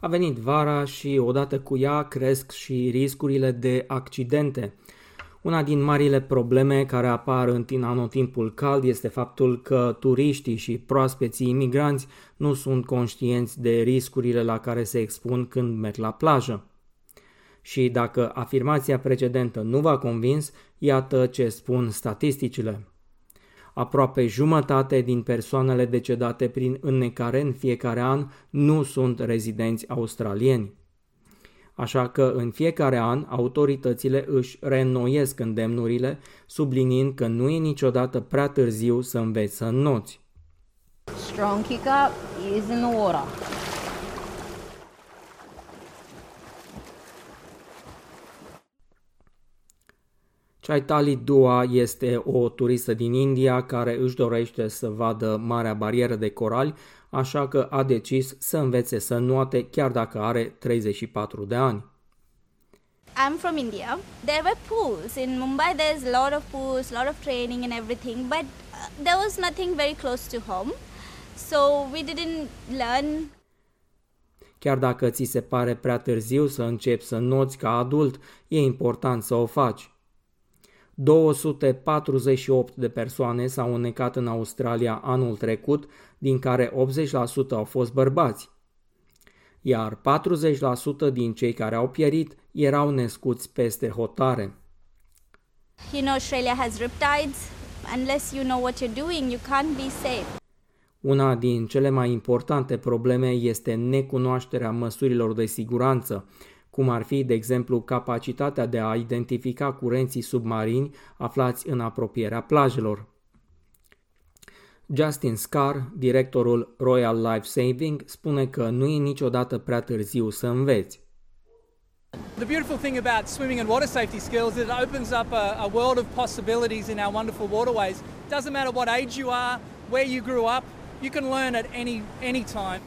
A venit vara și odată cu ea cresc și riscurile de accidente. Una din marile probleme care apar în anotimpul cald este faptul că turiștii și proaspeții imigranți nu sunt conștienți de riscurile la care se expun când merg la plajă. Și dacă afirmația precedentă nu v-a convins, iată ce spun statisticile. Aproape jumătate din persoanele decedate prin înnecare în fiecare an nu sunt rezidenți australieni. Așa că în fiecare an autoritățile își reînnoiesc îndemnurile, subliniind că nu e niciodată prea târziu să înveți să înnoți. Strong kick up is in the water. Chaitali Dua este o turistă din India care își dorește să vadă Marea Barieră de Corali, așa că a decis să învețe să nuoate chiar dacă are 34 de ani. I'm from India. There were pools. In Mumbai there's a lot of pools, a lot of training and everything, but uh, there was nothing very close to home. So we didn't learn Chiar dacă ți se pare prea târziu să începi să noți ca adult, e important să o faci. 248 de persoane s-au înnecat în Australia anul trecut, din care 80% au fost bărbați. Iar 40% din cei care au pierit erau născuți peste hotare. You know, Australia has riptides. Unless you know what you're doing, you can't be safe. Una din cele mai importante probleme este necunoașterea măsurilor de siguranță, cum ar fi, de exemplu, capacitatea de a identifica curenții submarini aflați în apropierea plajelor. Justin Scar, directorul Royal Life Saving, spune că nu e niciodată prea târziu să înveți. The beautiful thing about swimming and water safety skills is it opens up a, a world of possibilities in our wonderful waterways. It doesn't matter what age you are, where you grew up, you can learn at any, any time.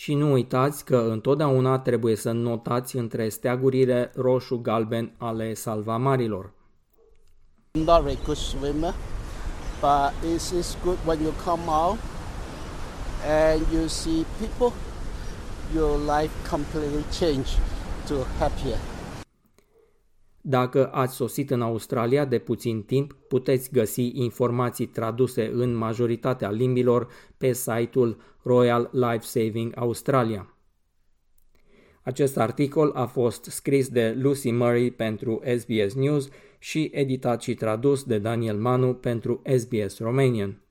Și nu uitați că întotdeauna trebuie să notați între steagurile roșu-galben ale salvamarilor. I'm not a good swimmer, but it's, it's good when you come out and you see people, your life completely change to happier. Dacă ați sosit în Australia de puțin timp, puteți găsi informații traduse în majoritatea limbilor pe site-ul Royal Life Saving Australia. Acest articol a fost scris de Lucy Murray pentru SBS News și editat și tradus de Daniel Manu pentru SBS Romanian.